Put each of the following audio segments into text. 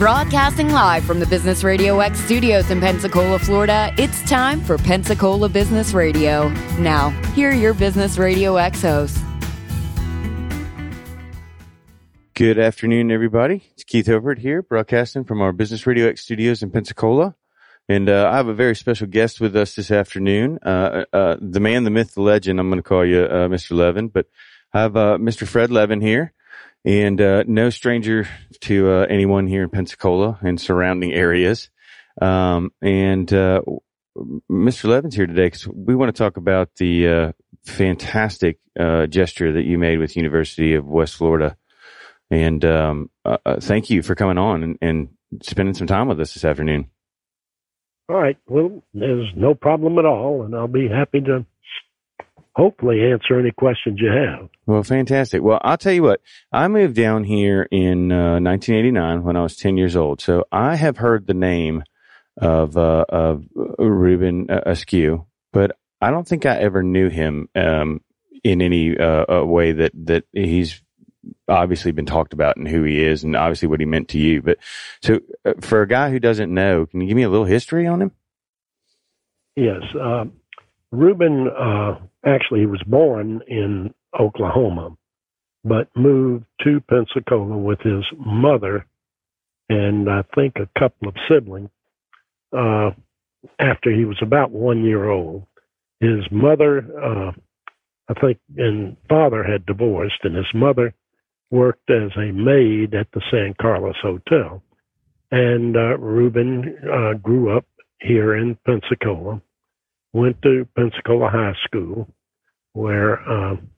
Broadcasting live from the Business Radio X studios in Pensacola, Florida, it's time for Pensacola Business Radio. Now, here are your Business Radio X hosts. Good afternoon, everybody. It's Keith Overt here, broadcasting from our Business Radio X studios in Pensacola. And uh, I have a very special guest with us this afternoon. Uh, uh, the man, the myth, the legend. I'm going to call you uh, Mr. Levin, but I have uh, Mr. Fred Levin here and uh, no stranger to uh, anyone here in Pensacola and surrounding areas. Um, and uh, Mr. Levin's here today because we want to talk about the uh, fantastic uh, gesture that you made with University of West Florida. And um, uh, thank you for coming on and, and spending some time with us this afternoon. All right. Well, there's no problem at all, and I'll be happy to hopefully answer any questions you have. Well, fantastic. Well, I'll tell you what, I moved down here in uh, 1989 when I was 10 years old. So I have heard the name of, uh, of Reubin uh, Askew, but I don't think I ever knew him um, in any uh, way that, that he's obviously been talked about and who he is and obviously what he meant to you. But so uh, for a guy who doesn't know, can you give me a little history on him? Yes. Reubin uh, actually he was born in Oklahoma, but moved to Pensacola with his mother and I think a couple of siblings uh, after he was about one year old. His mother, uh, I think, and father had divorced, and his mother worked as a maid at the San Carlos Hotel. And uh, Reubin uh, grew up here in Pensacola went to Pensacola High School, where um,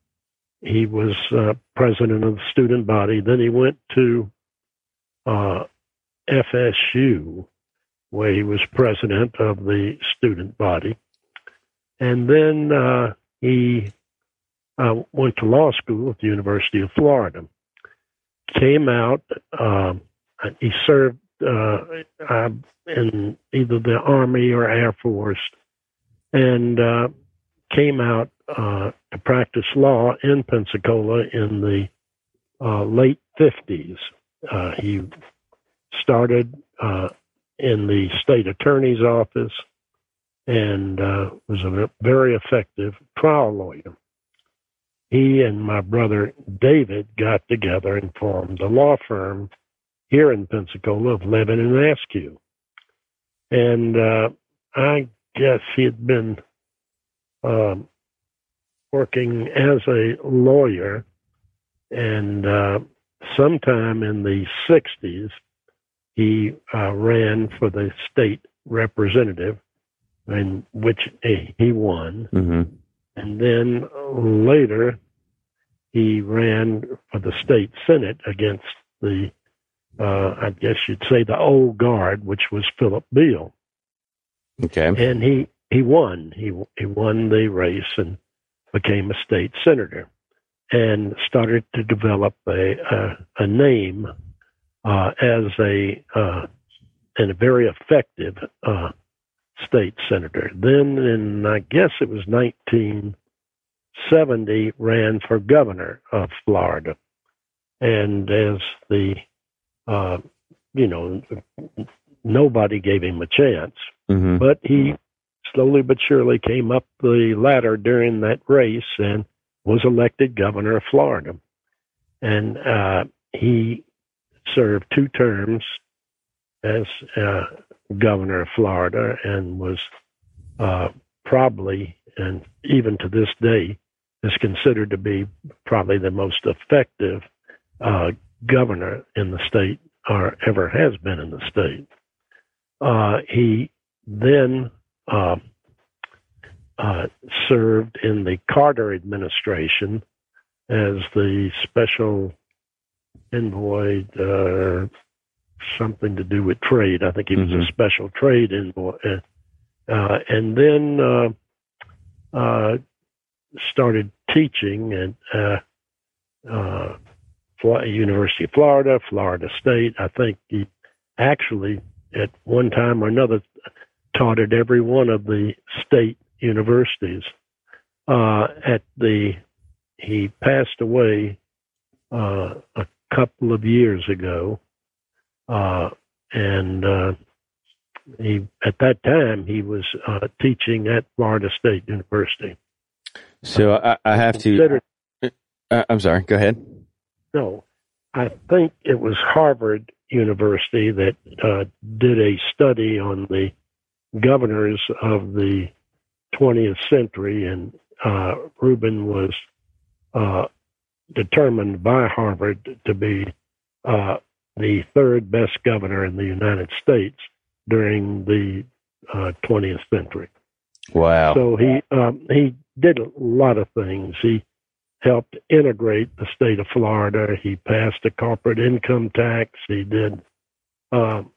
he was uh, president of the student body. Then he went to uh, FSU, where he was president of the student body. And then uh, he uh, went to law school at the University of Florida. Came out, um, he served uh, uh, in either the Army or Air Force and uh, came out uh, to practice law in Pensacola in the uh, late 50s. Uh, he started uh, in the state attorney's office and uh, was a very effective trial lawyer. He and my brother David got together and formed a law firm here in Pensacola of Levin and Askew. And I Yes, he had been um, working as a lawyer, and uh, sometime in the 60s, he uh, ran for the state representative, in which he won. Mm-hmm. And then later, he ran for the state senate against the, uh, I guess you'd say, the old guard, which was Philip Beall. Okay. And he he won. He he won the race and became a state senator, and started to develop a a, a name uh, as a uh, and a very effective uh, state senator. Then, in I guess it was 1970, ran for governor of Florida, and as the uh, you know nobody gave him a chance. Mm-hmm. But he slowly but surely came up the ladder during that race and was elected governor of Florida. And uh, he served two terms as uh, governor of Florida and was uh, probably, and even to this day, is considered to be probably the most effective uh, governor in the state or ever has been in the state. Uh, he then uh, uh, served in the Carter administration as the special envoy, uh, something to do with trade. I think he was Mhm. a special trade envoy. Uh, uh, and then uh, uh, started teaching at uh, uh, University of Florida, Florida State. I think he actually at one time or another taught at every one of the state universities. Uh, at the he passed away uh, a couple of years ago. Uh, and uh, he at that time he was uh, teaching at Florida State University. So I, I have to. Uh, I'm sorry. Go ahead. No, I think it was Harvard University that uh, did a study on the governors of the 20th century, and uh, Reubin was uh, determined by Harvard to be uh, the third best governor in the United States during the 20th uh, century. Wow! So he um, he did a lot of things. He helped integrate the state of Florida. He passed a corporate income tax. He did. Um,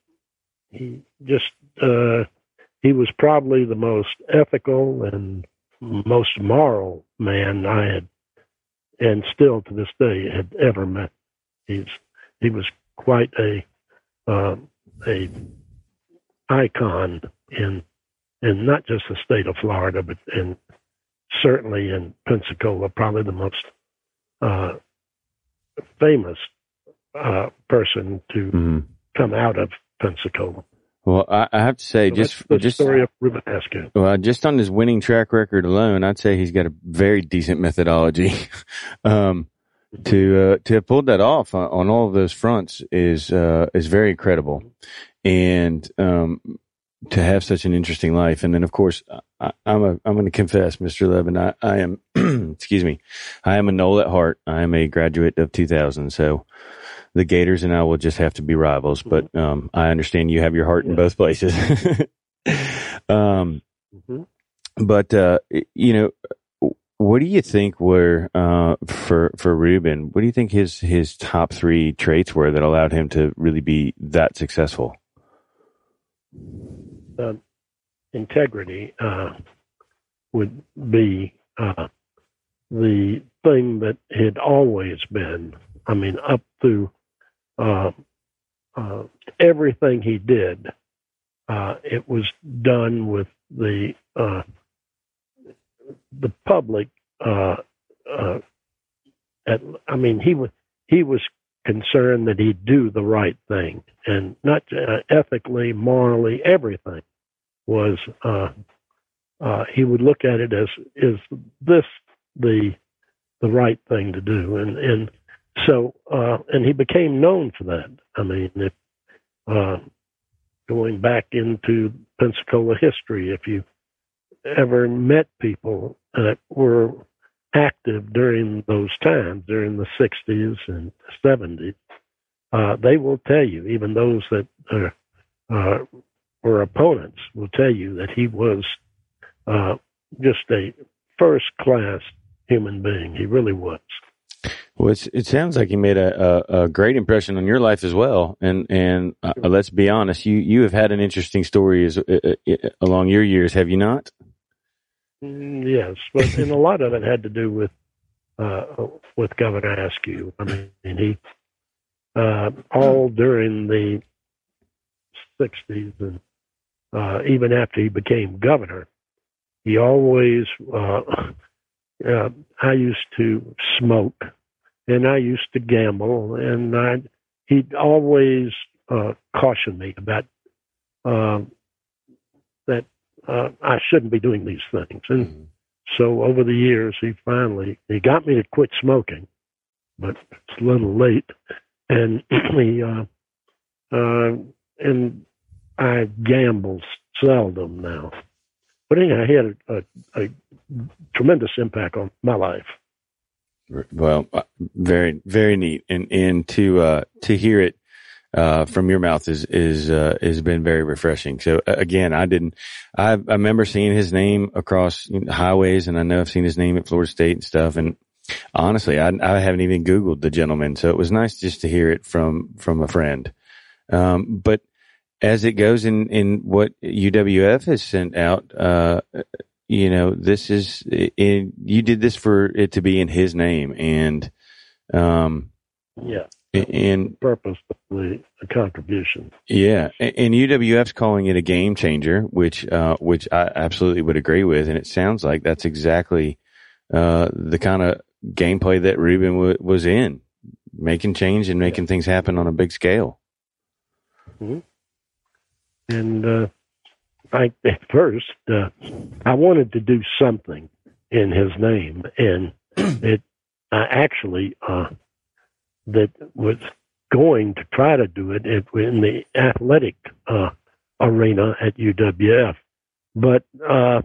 he just uh, he was probably the most ethical and most moral man I had, and still to this day had ever met. He's he was quite a uh, a icon in in not just the state of Florida, but in certainly in Pensacola, probably the most uh, famous uh, person to mm-hmm. come out of Pensacola. Well, I, I have to say, so just the just story of Askew. Well, just on his winning track record alone, I'd say he's got a very decent methodology. um, to uh, to have pulled that off on, on all of those fronts is uh, is very incredible, and um, to have such an interesting life. And then, of course, I, am a, I'm going to confess, Mr. Levin, I, I am, excuse me, I am a Nole at heart. I am a graduate of 2000. So the Gators and I will just have to be rivals, but, um, I understand you have your heart in both places. um, mm-hmm. but, uh, you know, what do you think were, uh, for, for Reubin, what do you think his, his top three traits were that allowed him to really be that successful? uh, integrity uh, would be uh, the thing that had always been. I mean, up through uh, uh, everything he did, uh, it was done with the the public. at, I mean, he was he was concerned that he'd do the right thing and not uh, ethically, morally, everything was uh, uh, he would look at it as is this the the right thing to do and and so uh, and he became known for that. I mean, if uh, going back into Pensacola history, if you ever met people that were active during those times, during the 60s and 70s, uh, they will tell you, even those that are, uh, were opponents, will tell you that he was uh, just a first class human being. He really was. Well, it sounds like he made a, a, a, great impression on your life as well. And and uh, let's be honest, you you have had an interesting story as, uh, uh, along your years, have you not? Mm, yes, but and a lot of it had to do with uh, with Governor Askew. I mean, he uh, all during the '60s and uh, even after he became governor, he always. Uh, uh, I used to smoke, and I used to gamble, and I he'd always uh, caution me about um, that uh, I shouldn't be doing these things. And mm-hmm. so over the years, he finally he got me to quit smoking, but it's a little late. And he uh, uh, and I gamble seldom now. But anyhow, he had a, a, a tremendous impact on my life. Well, uh, very very neat, and and to uh, to hear it uh, from your mouth is is uh, has been very refreshing. So again, I didn't. I, I remember seeing his name across highways, and I know I've seen his name at Florida State and stuff. And honestly, I, I haven't even Googled the gentleman, so it was nice just to hear it from from a friend. Um, but as it goes in in what UWF has sent out, uh, you know, this is in, you did this for it to be in his name, and um, yeah and purpose of the, the contribution. Yeah, and UWF's calling it a game changer, which uh, which I absolutely would agree with, and it sounds like that's exactly uh, the kind of gameplay that Reubin w- was in, making change and making yeah. things happen on a big scale. Mm-hmm. And uh, I at first uh, I wanted to do something in his name, and it I actually uh, that was going to try to do it in the athletic uh, arena at UWF, but uh,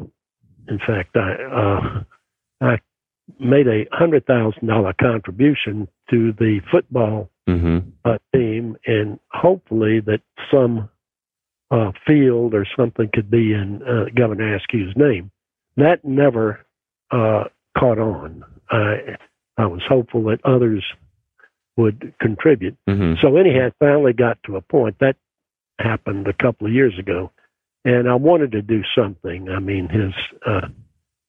in fact I uh, I made a hundred thousand dollar contribution to the football Mm-hmm. uh, team, and hopefully that some uh, field or something could be in uh, Governor Askew's name. That never uh, caught on. I I was hopeful that others would contribute. Mm-hmm. So anyhow, finally got to a point that happened a couple of years ago, and I wanted to do something. I mean, his uh,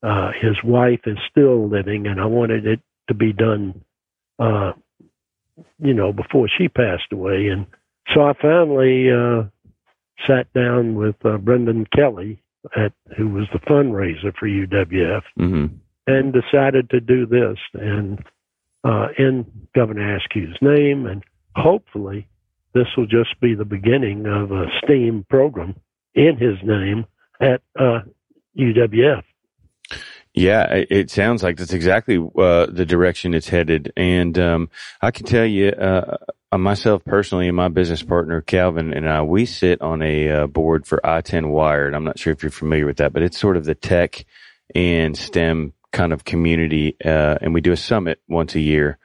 uh, his wife is still living, and I wanted it to be done, uh, you know, before she passed away. And so I finally uh, sat down with uh, Brendan Kelly, at who was the fundraiser for UWF, Mm-hmm. and decided to do this and uh, in Governor Askew's name, and hopefully this will just be the beginning of a STEAM program in his name at uh, UWF. Yeah, it, sounds like that's exactly uh, the direction it's headed. And um, I can tell you, uh, myself personally and my business partner Calvin and I, we sit on a uh, board for I-10 Wired. I'm not sure if you're familiar with that, but it's sort of the tech and STEM kind of community, uh, and we do a summit once a year.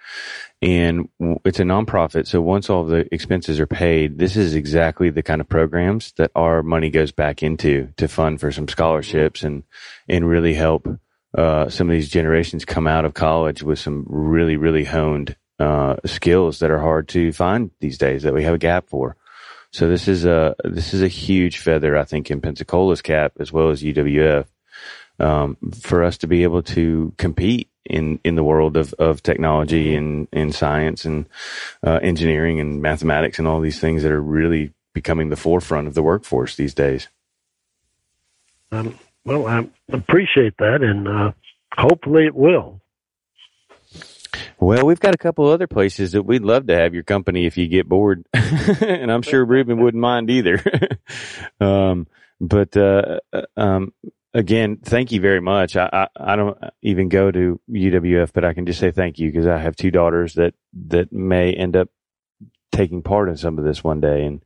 And it's a nonprofit, so once all the expenses are paid, this is exactly the kind of programs that our money goes back into to fund for some scholarships and and really help uh, some of these generations come out of college with some really, really honed uh, skills that are hard to find these days that we have a gap for. So this is a this is a huge feather, I think, in Pensacola's cap as well as UWF um, for us to be able to compete in in the world of of technology and and science and uh, engineering and mathematics and all these things that are really becoming the forefront of the workforce these days. Um, well, I appreciate that, and uh, hopefully it will. Well, we've got a couple other places that we'd love to have your company if you get bored, and I'm sure Reubin wouldn't mind either. um, but uh, um, again, thank you very much. I, I, I don't even go to UWF, but I can just say thank you because I have two daughters that that may end up taking part in some of this one day, and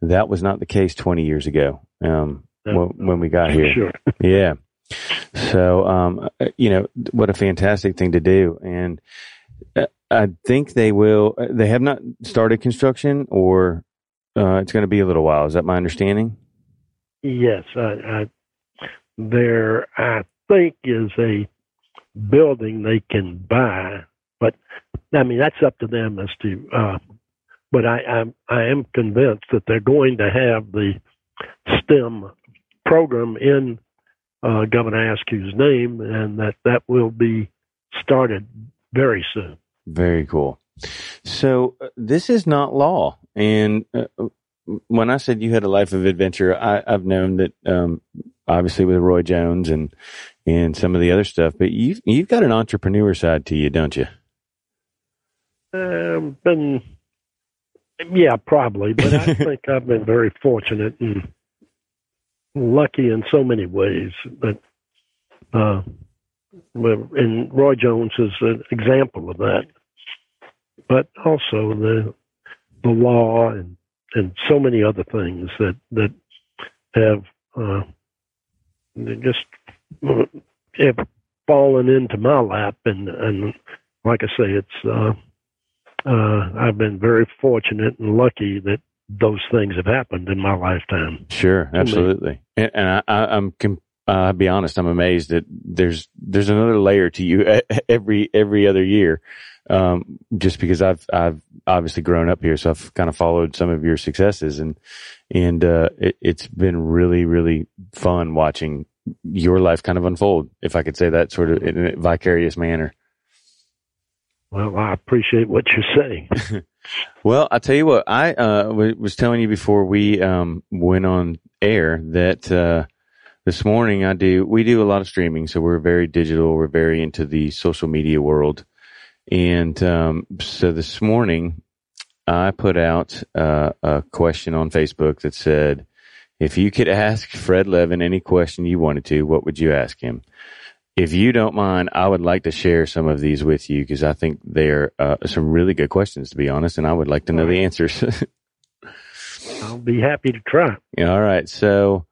that was not the case 20 years ago um, when, when we got here. Sure. Yeah. So, um, uh, you know, what a fantastic thing to do. And uh, I think they will, uh, they have not started construction or uh, it's going to be a little while. Is that my understanding? Yes, I, I, there I think is a building they can buy, but I mean that's up to them as to. Uh, but I, I'm I am convinced that they're going to have the STEM program in uh, Governor Askew's name, and that that will be started very soon. Very cool. So uh, this is not law, and uh, when I said you had a life of adventure, I, I've known that um, obviously with Roy Jones and and some of the other stuff, but you've you've got an entrepreneur side to you, don't you? Um, been, yeah, probably, but I think I've been very fortunate and lucky in so many ways. But uh, and Roy Jones is an example of that. But also the the law and and so many other things that that have uh, just uh, have fallen into my lap, and and like I say, it's uh, uh, I've been very fortunate and lucky that those things have happened in my lifetime. Sure, absolutely. And, and I, I, I'm, com- uh, I'll be honest, I'm amazed that there's there's another layer to you every every other year. Um, just because I've I've obviously grown up here, so I've kind of followed some of your successes, and and uh, it, it's been really really fun watching your life kind of unfold, if I could say that sort of in a vicarious manner. Well, I appreciate what you're saying. Well, I tell you what, I uh, w- was telling you before we um, went on air that uh, this morning I do we do a lot of streaming, so we're very digital. We're very into the social media world, and um, so this morning I put out uh, a question on Facebook that said, If you could ask Fred Levin any question you wanted to, what would you ask him? If you don't mind, I would like to share some of these with you because I think they're uh, some really good questions, to be honest, and I would like to know the answers. I'll be happy to try. All right. So,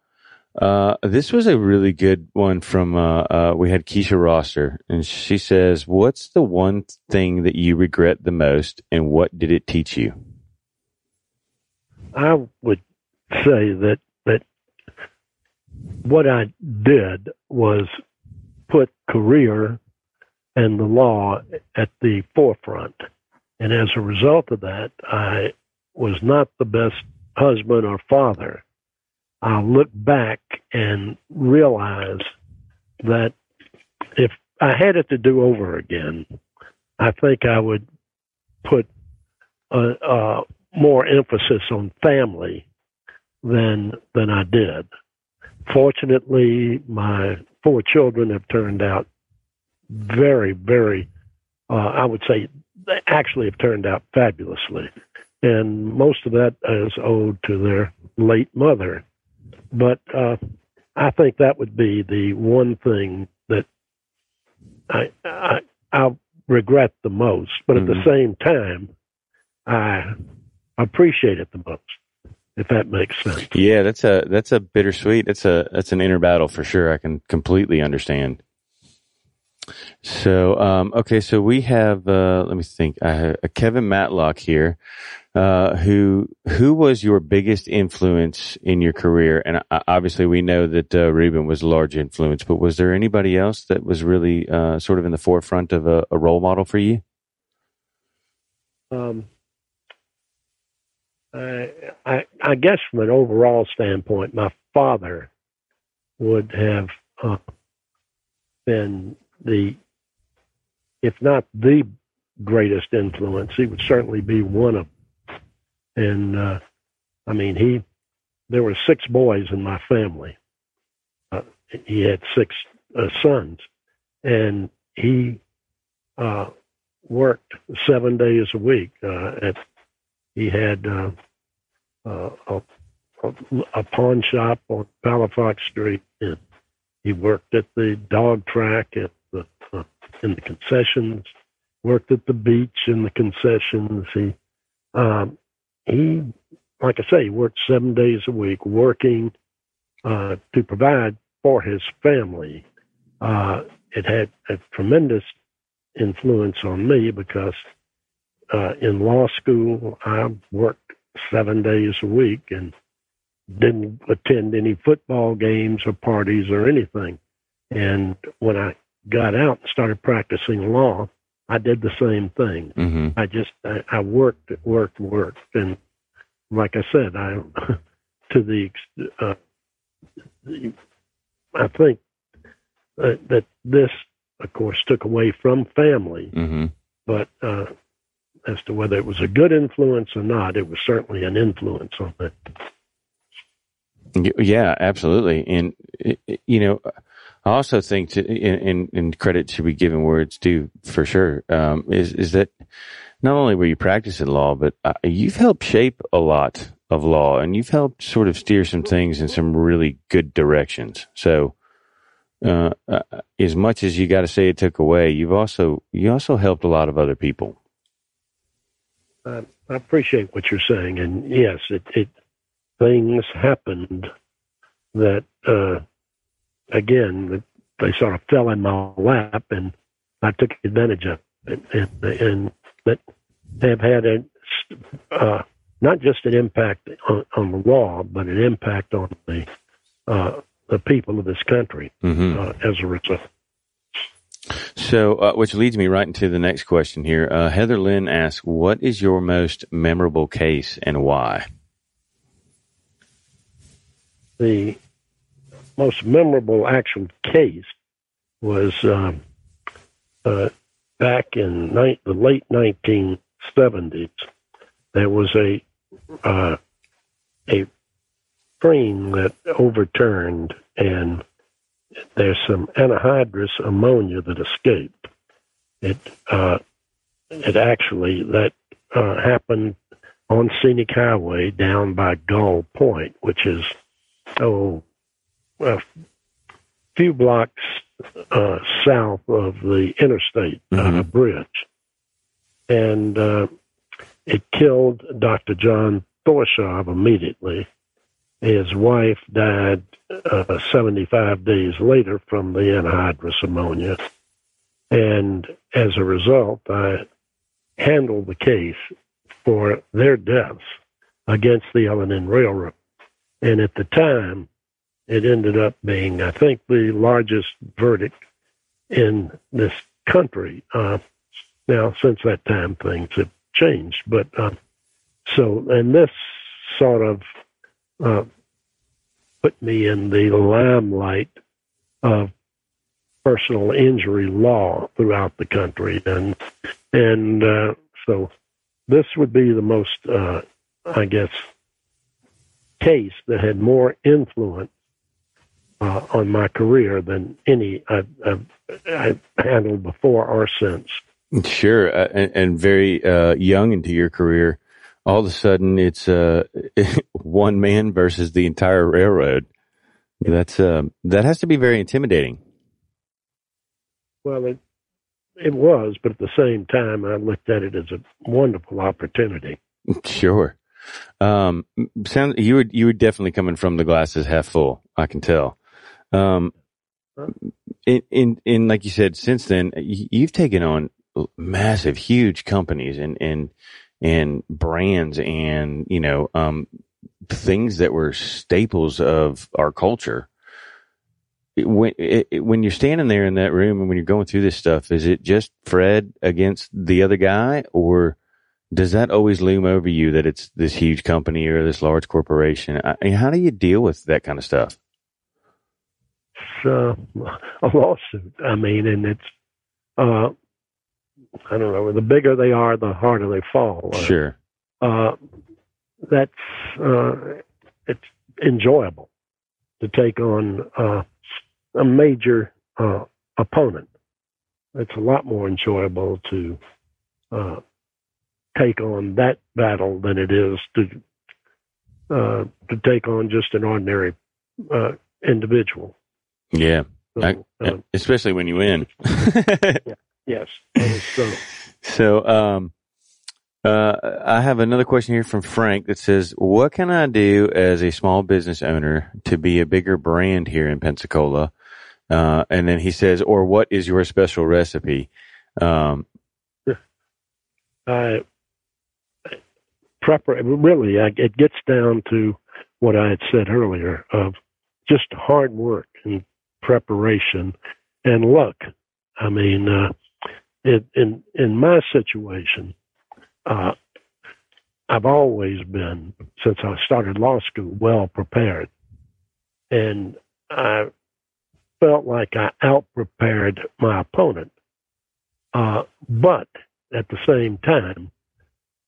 uh, this was a really good one from, uh, uh, we had Keisha Roster and she says, what's the one thing that you regret the most and what did it teach you? I would say that, that what I did was put career and the law at the forefront. And as a result of that, I was not the best husband or father. I look back and realize that if I had it to do over again, I think I would put a, a more emphasis on family than than I did. Fortunately, my four children have turned out very, very. Uh, I would say they actually have turned out fabulously, and most of that is owed to their late mother. But uh, I think that would be the one thing that I I, I regret the most. But mm-hmm. at the mm-hmm. same time, I appreciate it the most. If that makes sense. Yeah, that's a that's a bittersweet. That's a that's an inner battle for sure. I can completely understand. So, um, okay, so we have, uh, let me think, I have Kevin Matlock here, uh, who, who was your biggest influence in your career? And uh, obviously we know that, uh, Reubin was a large influence, but was there anybody else that was really, uh, sort of in the forefront of a, a role model for you? Um, I, I, I guess from an overall standpoint, my father would have uh, been the, if not the greatest influence, he would certainly be one of. And uh, I mean, he, there were six boys in my family. Uh, he had six uh, sons, and he uh, worked seven days a week. Uh, at he had uh, a, a, a pawn shop on Palafox Street, and he worked at the dog track at the uh, in the concessions, worked at the beach in the concessions. He um, he like I say, worked seven days a week, working uh, to provide for his family. Uh, it had a tremendous influence on me because uh, in law school I worked seven days a week and didn't attend any football games or parties or anything. And when I got out and started practicing law, I did the same thing. Mm-hmm. I just I, I worked, worked, worked, and like I said, I to the, uh, the I think that, that this, of course, took away from family, mm-hmm. but uh, as to whether it was a good influence or not, it was certainly an influence on it. Yeah, absolutely. And, you know, I also think to, and, and credit should be given where it's due for sure, um, is, is that not only were you practicing law, but uh, you've helped shape a lot of law and you've helped sort of steer some things in some really good directions. So, uh, uh, as much as you got to say it took away, you've also, you also helped a lot of other people. I appreciate what you're saying. And yes, it, it things happened that, uh, again, they sort of fell in my lap and I took advantage of it. And, and that have had a, uh, not just an impact on, on, the law, but an impact on the, uh, the people of this country mm-hmm. Uh, as a result. So, uh, which leads me right into the next question here. Uh, Heather Lynn asks, "What is your most memorable case and why?" the most memorable actual case was um, uh, back in ni- the late 1970s. There was a uh, a train that overturned, and there's some anhydrous ammonia that escaped. It uh, it actually that uh, happened on Scenic Highway down by Gull Point, which is oh, a few blocks uh, south of the interstate uh, Mhm. bridge, and uh, it killed Dr. John Thorshaw immediately. His wife died uh, 75 days later from the anhydrous ammonia. And as a result, I handled the case for their deaths against the L&N Railroad. And at the time, it ended up being, I think, the largest verdict in this country. Uh, now, since that time, things have changed. But uh, so, and this sort of uh, put me in the limelight of personal injury law throughout the country, and and uh, so this would be the most, uh, I guess, case that had more influence uh, on my career than any I've, I've, I've handled before or since. Sure, uh, and, and very uh, young into your career, all of a sudden it's uh, one man versus the entire railroad. That's uh, that has to be very intimidating. Well, it it was, but at the same time, I looked at it as a wonderful opportunity. Sure. Um, sound you were you were definitely coming from the glasses half full. I can tell. Um, in in in like you said, since then you've taken on massive, huge companies and and and brands and you know um things that were staples of our culture. When it- when you're standing there in that room and when you're going through this stuff, is it just Fred against the other guy, or does that always loom over you that it's this huge company or this large corporation? I how do you deal with that kind of stuff? It's uh, a lawsuit. I mean, and it's uh, I don't know. The bigger they are, the harder they fall. Uh, Sure. uh, that's uh, it's enjoyable to take on uh, a major uh, opponent. It's a lot more enjoyable to uh, take on that battle than it is to uh, to take on just an ordinary uh, individual. Yeah. So, I- uh, Especially when you win. yes, so. so, um, uh, I have another question here from Frank that says, what can I do as a small business owner to be a bigger brand here in Pensacola? Uh, and then he says, or what is your special recipe? Um, I prepar really I, it gets down to what I had said earlier of just hard work and preparation and luck. I mean, uh, it, in in my situation, uh, I've always been since I started law school well prepared, and I felt like I out prepared my opponent. Uh, but at the same time,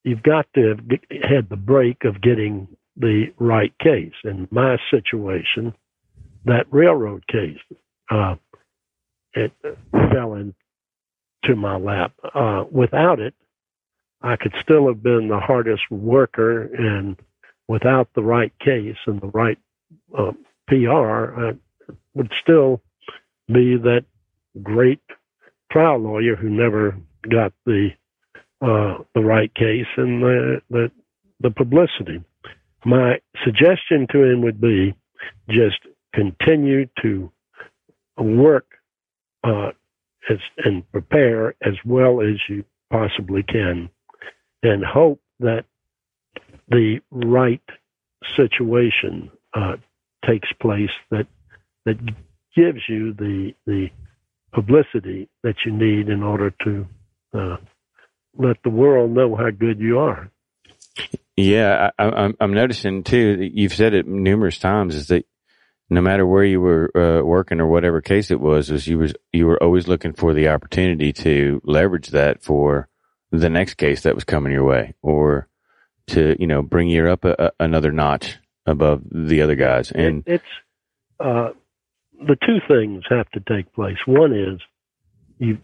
you've got to have had the break of getting the right case. In my situation, that railroad case, uh, it fell into my lap. Uh, without it, I could still have been the hardest worker, and without the right case and the right uh, PR, I would still be that great trial lawyer who never got the uh, the right case and the, the the publicity. My suggestion to him would be just continue to work uh, as, and prepare as well as you possibly can, and hope that the right situation uh, takes place that that gives you the the publicity that you need in order to uh, let the world know how good you are. Yeah, I, I'm noticing too. That you've said it numerous times. Is that no matter where you were uh, working or whatever case it was, is you was you were always looking for the opportunity to leverage that for the next case that was coming your way, or to you know bring you up a, a, another notch above the other guys. And it, it's uh, the two things have to take place. One is you,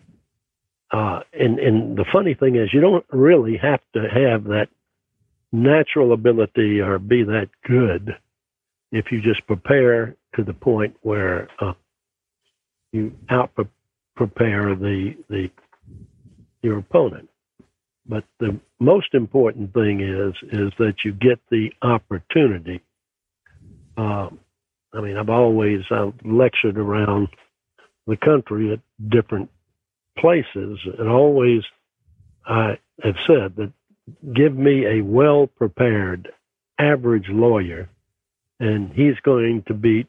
uh, and and the funny thing is you don't really have to have that natural ability or be that good. If you just prepare to the point where uh, you out prepare the the your opponent. But the most important thing is is that you get the opportunity. Uh, I mean, I've always I've lectured around the country at different places, and always I have said that give me a well prepared average lawyer, and he's going to beat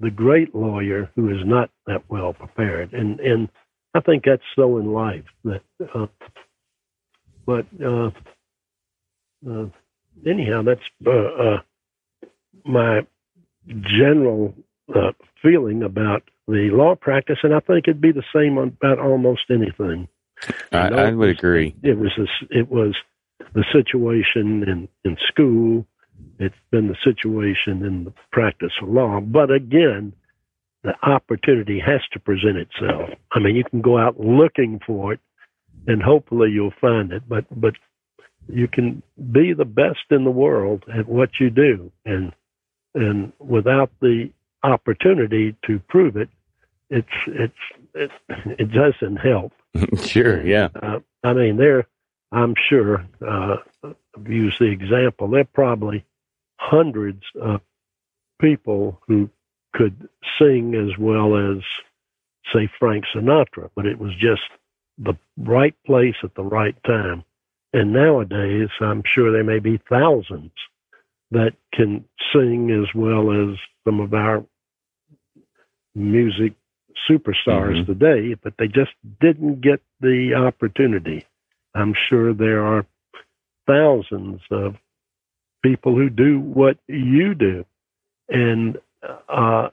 the great lawyer who is not that well prepared. And and I think that's so in life that. Uh, but uh, uh, anyhow, that's uh, uh, my general uh, feeling about the law practice, and I think it'd be the same about almost anything. I, I would agree. It was a, it was the situation in in school. It's been the situation in the practice of law. But again, the opportunity has to present itself. I mean, you can go out looking for it, and hopefully you'll find it. But but you can be the best in the world at what you do, and and without the opportunity to prove it, it's it's it, it doesn't help. sure, yeah. Uh, I mean, there, I'm sure. Uh, use the example. There probably hundreds of people who could sing as well as, say, Frank Sinatra, but it was just the right place at the right time. And nowadays, I'm sure there may be thousands that can sing as well as some of our music superstars mm-hmm. today, but they just didn't get the opportunity. I'm sure there are thousands of people who do what you do. And, uh,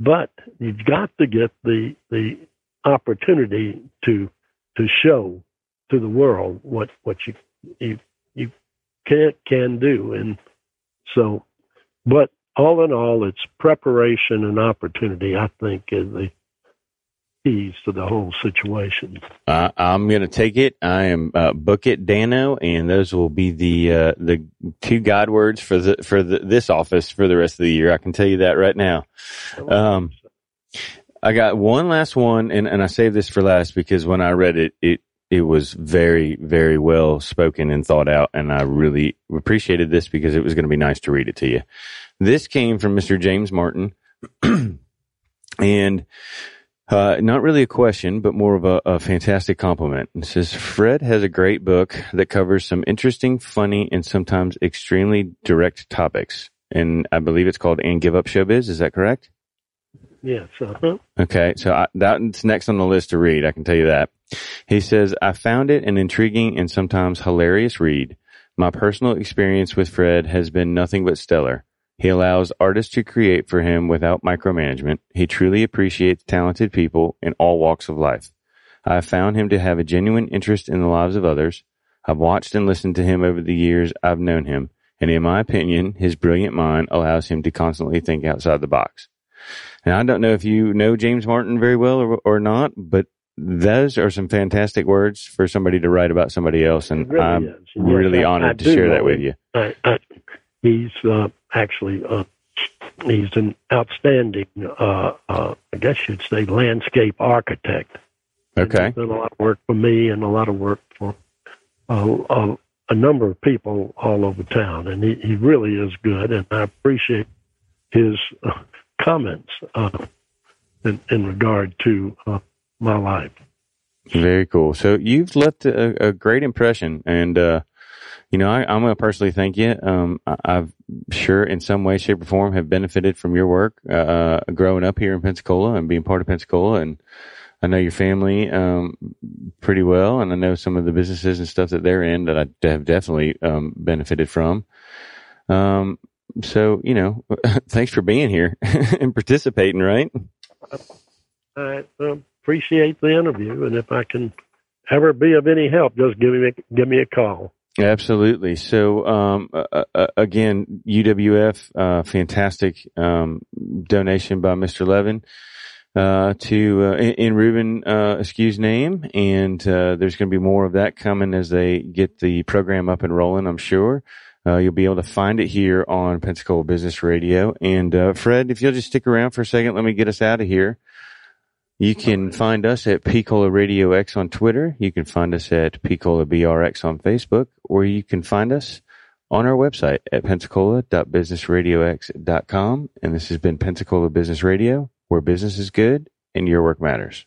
but you've got to get the, the opportunity to, to show to the world what, what you, you, you can, can do. And so, but all in all, it's preparation and opportunity, I think, is the keys to the whole situation. Uh, I'm going to take it. I am uh, book it, Dano, and those will be the uh, the two God words for the for the, this office for the rest of the year. I can tell you that right now. Um, I got one last one, and, and I saved this for last because when I read it, it it was very very well spoken and thought out, and I really appreciated this because it was going to be nice to read it to you. This came from Mr. James Martin. and uh, not really a question, but more of a, a fantastic compliment. It says, Fred has a great book that covers some interesting, funny, and sometimes extremely direct topics. And I believe it's called And Give Up Showbiz. Is that correct? Yes. Uh-huh. Okay. So I, that's next on the list to read. I can tell you that. He says, I found it an intriguing and sometimes hilarious read. My personal experience with Fred has been nothing but stellar. He allows artists to create for him without micromanagement. He truly appreciates talented people in all walks of life. I have found him to have a genuine interest in the lives of others. I've watched and listened to him over the years I've known him, and in my opinion, his brilliant mind allows him to constantly think outside the box. Now, I don't know if you know James Martin very well or, or not, but those are some fantastic words for somebody to write about somebody else, and really I'm yes, really honored I to share that with you. I, he's uh, actually uh, he's an outstanding, uh, uh, I guess you'd say, landscape architect. Okay, he's done a lot of work for me and a lot of work for uh, a number of people all over town, and he, he really is good, and I appreciate his uh, comments uh, in, in regard to uh, my life. Very cool. So you've left a, a great impression, and uh, you know, I, am going to personally thank you. Um, I, have sure in some way, shape, or form have benefited from your work uh, uh, growing up here in Pensacola and being part of Pensacola. And I know your family um, pretty well, and I know some of the businesses and stuff that they're in that I have definitely um, benefited from. Um, so, you know, thanks for being here and participating, right? I appreciate the interview, and if I can ever be of any help, just give me give me a call. Absolutely. So, um, uh, again, UWF, uh, fantastic um, donation by Mr. Levin uh, to uh, in, in Reubin uh, Askew's name, and there's going to be more of that coming as they get the program up and rolling. I'm sure. Uh, you'll be able to find it here on Pensacola Business Radio. And uh, Fred, if you'll just stick around for a second, let me get us out of here. You can find us at Pcola Radio X on Twitter. You can find us at Pcola BRX on Facebook, or you can find us on our website at pensacola.businessradiox.com. And this has been Pensacola Business Radio, where business is good and your work matters.